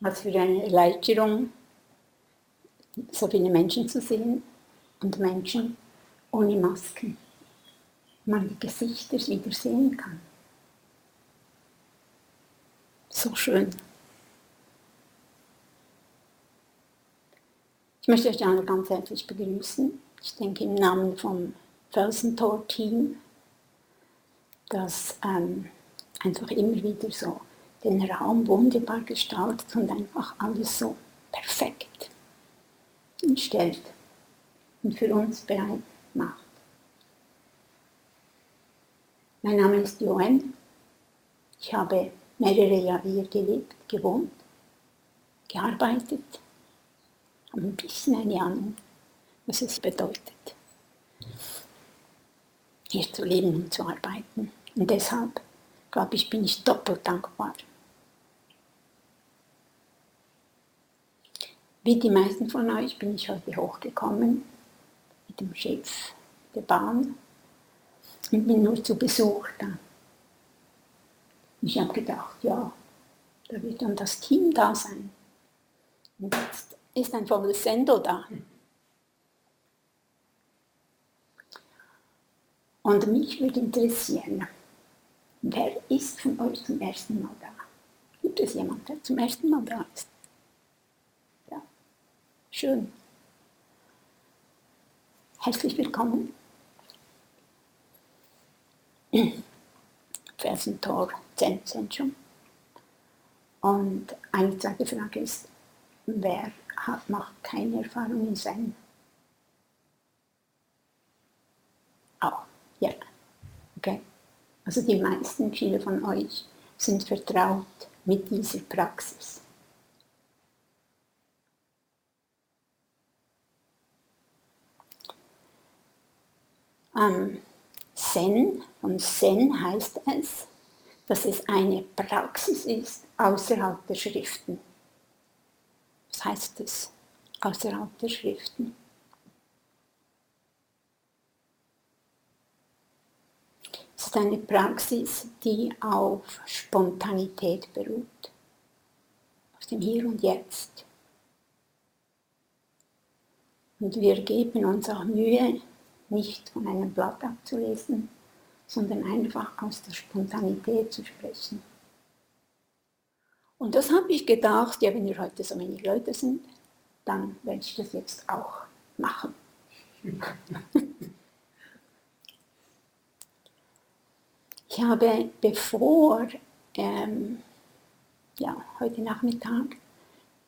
Was für eine Erleichterung, so viele Menschen zu sehen und Menschen ohne Masken. Man die Gesichter wieder sehen kann. So schön. Ich möchte euch alle ganz herzlich begrüßen. Ich denke im Namen vom Felsentor-Team, das ähm, einfach immer wieder so den Raum wunderbar gestaltet und einfach alles so perfekt stellt und für uns bereit macht. Mein Name ist Joen. Ich habe mehrere Jahre hier gelebt, gewohnt, gearbeitet, habe ein bisschen eine Ahnung, was es bedeutet, hier zu leben und zu arbeiten. Und deshalb, glaube ich, bin ich doppelt dankbar. Wie die meisten von euch bin ich heute hochgekommen mit dem Schiff der Bahn und bin nur zu Besuch da. Ich habe gedacht, ja, da wird dann das Team da sein. Und jetzt ist ein volles Sendo da. Und mich würde interessieren, wer ist von euch zum ersten Mal da? Gibt es jemanden, der zum ersten Mal da ist? Schön. Herzlich willkommen. Felsentor Zentrum. Und eine zweite Frage ist, wer hat noch keine Erfahrung in Zen? Oh, ja. Okay. Also die meisten, viele von euch sind vertraut mit dieser Praxis. Ähm, Zen, von Zen heißt es, dass es eine Praxis ist außerhalb der Schriften. Was heißt das? Außerhalb der Schriften. Es ist eine Praxis, die auf Spontanität beruht, auf dem Hier und Jetzt. Und wir geben uns auch Mühe, nicht von einem Blatt abzulesen, sondern einfach aus der Spontanität zu sprechen. Und das habe ich gedacht, ja, wenn wir heute so wenig Leute sind, dann werde ich das jetzt auch machen. ich habe bevor, ähm, ja, heute Nachmittag,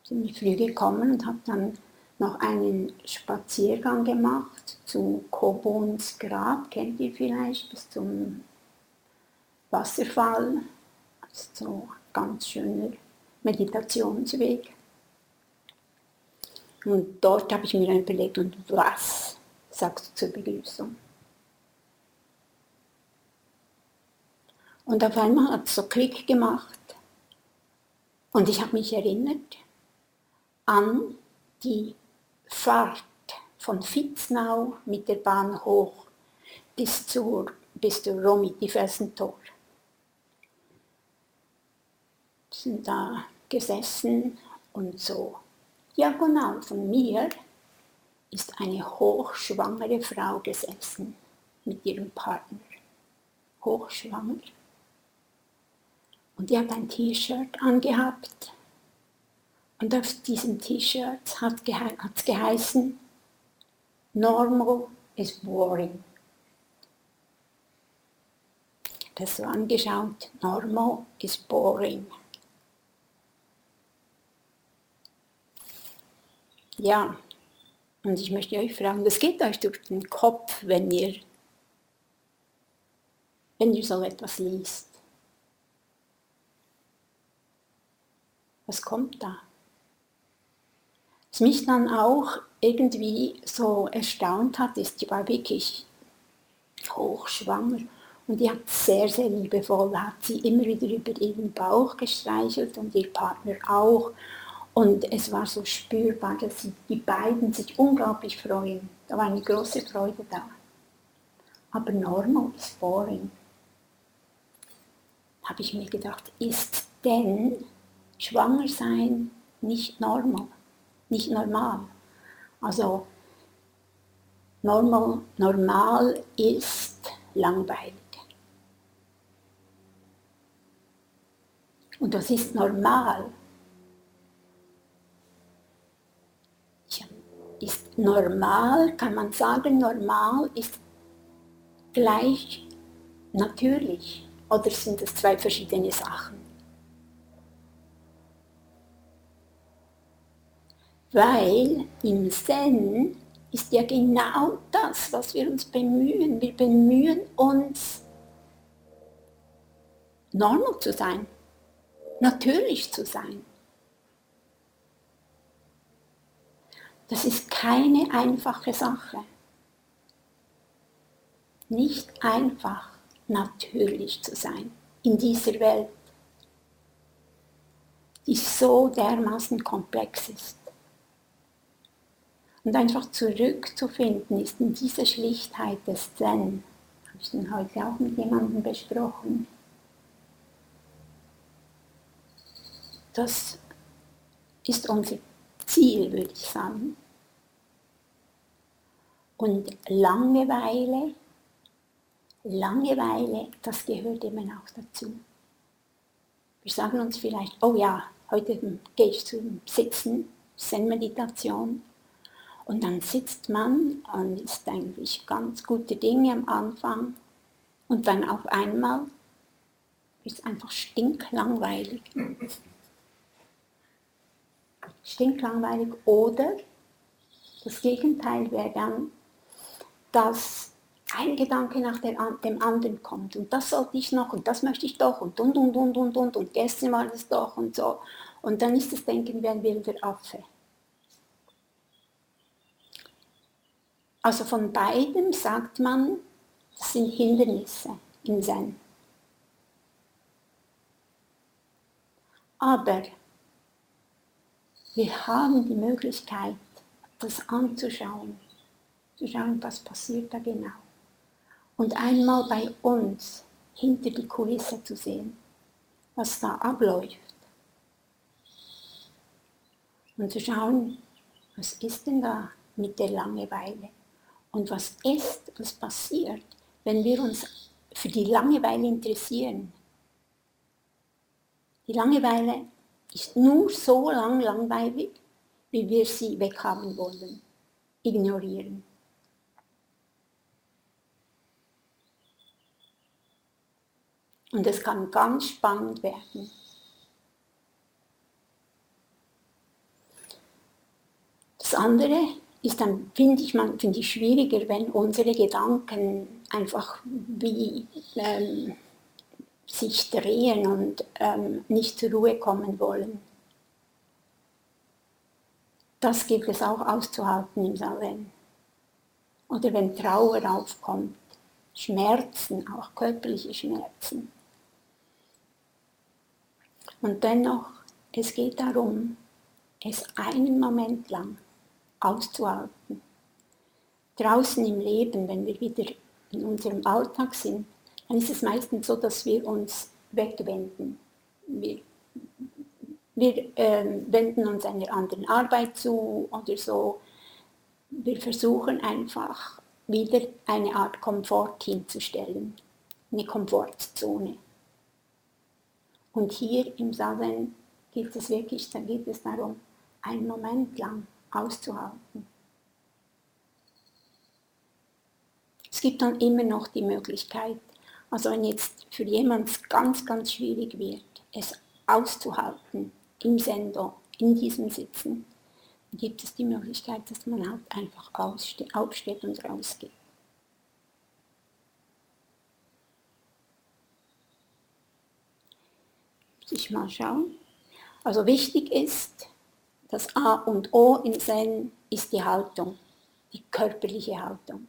ziemlich früh gekommen und habe dann noch einen Spaziergang gemacht zu Kobons Grab, kennt ihr vielleicht, bis zum Wasserfall. Also so ganz schöner Meditationsweg. Und dort habe ich mir überlegt, und was sagst du zur Begrüßung? Und auf einmal hat es so Klick gemacht und ich habe mich erinnert an die Fahrt von Fitznau mit der Bahn hoch bis zur bis zur Romiti-Felsentor. Sind da gesessen und so diagonal von mir ist eine hochschwangere Frau gesessen mit ihrem Partner. Hochschwanger. Und die hat ein T-Shirt angehabt und auf diesem T-Shirt hat es geheißen, Normal is boring. Das so angeschaut, Normal is boring. Ja, und ich möchte euch fragen, was geht euch durch den Kopf, wenn ihr, wenn ihr so etwas liest? Was kommt da? Was mich dann auch irgendwie so erstaunt hat, ist, die war wirklich hochschwanger und die hat sehr, sehr liebevoll, hat sie immer wieder über ihren Bauch gestreichelt und ihr Partner auch. Und es war so spürbar, dass sie, die beiden sich unglaublich freuen. Da war eine große Freude da. Aber normal ist boring. Habe ich mir gedacht, ist denn schwanger sein nicht normal, nicht normal. Also normal, normal ist langweilig. Und das ist normal. Ist normal, kann man sagen, normal ist gleich natürlich. Oder sind es zwei verschiedene Sachen? Weil im Zen ist ja genau das, was wir uns bemühen. Wir bemühen uns, normal zu sein natürlich zu sein. Das ist keine einfache Sache. Nicht einfach natürlich zu sein in dieser Welt, die so dermaßen komplex ist. Und einfach zurückzufinden ist in dieser Schlichtheit des Zen, habe ich dann heute auch mit jemandem besprochen, Das ist unser Ziel, würde ich sagen. Und Langeweile, Langeweile, das gehört eben auch dazu. Wir sagen uns vielleicht, oh ja, heute gehe ich zum Sitzen, Zen-Meditation. Und dann sitzt man und ist eigentlich ganz gute Dinge am Anfang. Und dann auf einmal ist einfach stinklangweilig stinklangweilig oder das Gegenteil wäre dann, dass ein Gedanke nach dem anderen kommt und das sollte ich noch und das möchte ich doch und und und und und und und gestern war das doch und so und dann ist das Denken wie ein wilder Affe. Also von beidem sagt man, das sind Hindernisse im Zen. Aber wir haben die Möglichkeit, das anzuschauen, zu schauen, was passiert da genau. Und einmal bei uns hinter die Kulisse zu sehen, was da abläuft. Und zu schauen, was ist denn da mit der Langeweile? Und was ist, was passiert, wenn wir uns für die Langeweile interessieren? Die Langeweile ist nur so lang langweilig, wie wir sie weghaben wollen, ignorieren. Und es kann ganz spannend werden. Das andere ist dann, finde ich, find ich schwieriger, wenn unsere Gedanken einfach wie ähm, sich drehen und ähm, nicht zur Ruhe kommen wollen. Das gilt es auch auszuhalten im Salem. Oder wenn Trauer aufkommt, Schmerzen, auch körperliche Schmerzen. Und dennoch, es geht darum, es einen Moment lang auszuhalten. Draußen im Leben, wenn wir wieder in unserem Alltag sind, dann ist es meistens so, dass wir uns wegwenden. Wir, wir äh, wenden uns einer anderen Arbeit zu oder so. Wir versuchen einfach wieder eine Art Komfort hinzustellen, eine Komfortzone. Und hier im Saven geht es wirklich, da geht es darum, einen Moment lang auszuhalten. Es gibt dann immer noch die Möglichkeit, also wenn jetzt für jemand ganz, ganz schwierig wird, es auszuhalten im Sendo, in diesem Sitzen, gibt es die Möglichkeit, dass man halt einfach aufsteht und rausgeht. Muss ich mal schauen. Also wichtig ist, das A und O im Zen ist die Haltung, die körperliche Haltung.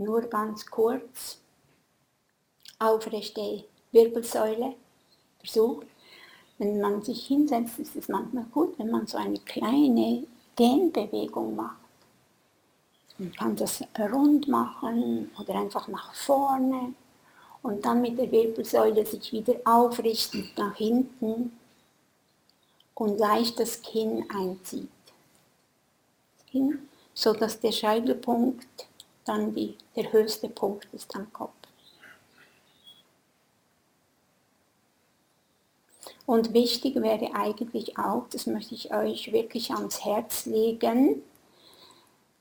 nur ganz kurz aufrechte Wirbelsäule versucht. Wenn man sich hinsetzt, ist es manchmal gut, wenn man so eine kleine Dehnbewegung macht. Man kann das rund machen oder einfach nach vorne und dann mit der Wirbelsäule sich wieder aufrichten nach hinten und leicht das Kinn einzieht. Kinn, so dass der Scheitelpunkt dann die, der höchste Punkt ist am Kopf. Und wichtig wäre eigentlich auch, das möchte ich euch wirklich ans Herz legen,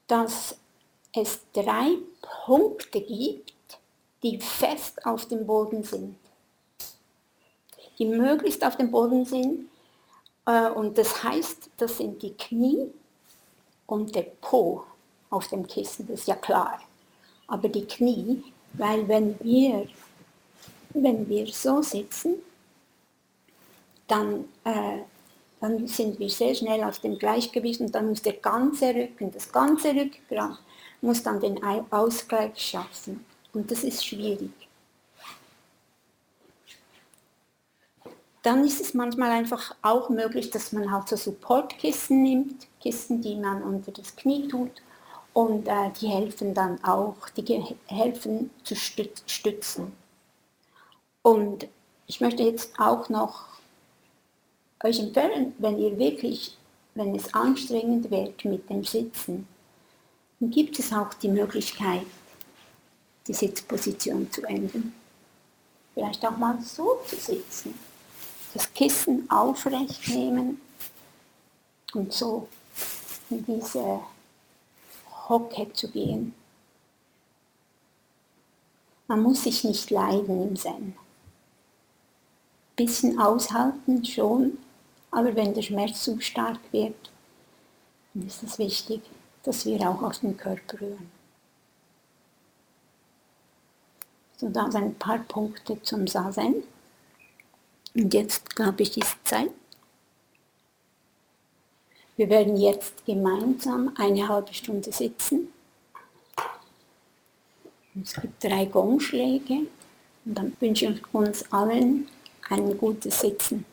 dass es drei Punkte gibt, die fest auf dem Boden sind. Die möglichst auf dem Boden sind. Äh, und das heißt, das sind die Knie und der Po auf dem Kissen, das ist ja klar. Aber die Knie, weil wenn wir, wenn wir so sitzen, dann, äh, dann sind wir sehr schnell aus dem Gleichgewicht und dann muss der ganze Rücken, das ganze Rückgrat, muss dann den Ausgleich schaffen. Und das ist schwierig. Dann ist es manchmal einfach auch möglich, dass man halt so Supportkissen nimmt, Kissen, die man unter das Knie tut und äh, die helfen dann auch, die helfen zu stützen. Und ich möchte jetzt auch noch euch empfehlen, wenn ihr wirklich, wenn es anstrengend wird mit dem Sitzen, dann gibt es auch die Möglichkeit, die Sitzposition zu ändern. Vielleicht auch mal so zu sitzen. Das Kissen aufrecht nehmen und so in diese Hocke zu gehen. Man muss sich nicht leiden im Zen. Bisschen aushalten schon, aber wenn der Schmerz zu stark wird, dann ist es wichtig, dass wir auch aus dem Körper rühren. So, da sind ein paar Punkte zum Sazen. Und jetzt, glaube ich, ist Zeit. Wir werden jetzt gemeinsam eine halbe Stunde sitzen. Es gibt drei Gongschläge und dann wünsche ich uns allen ein gutes Sitzen.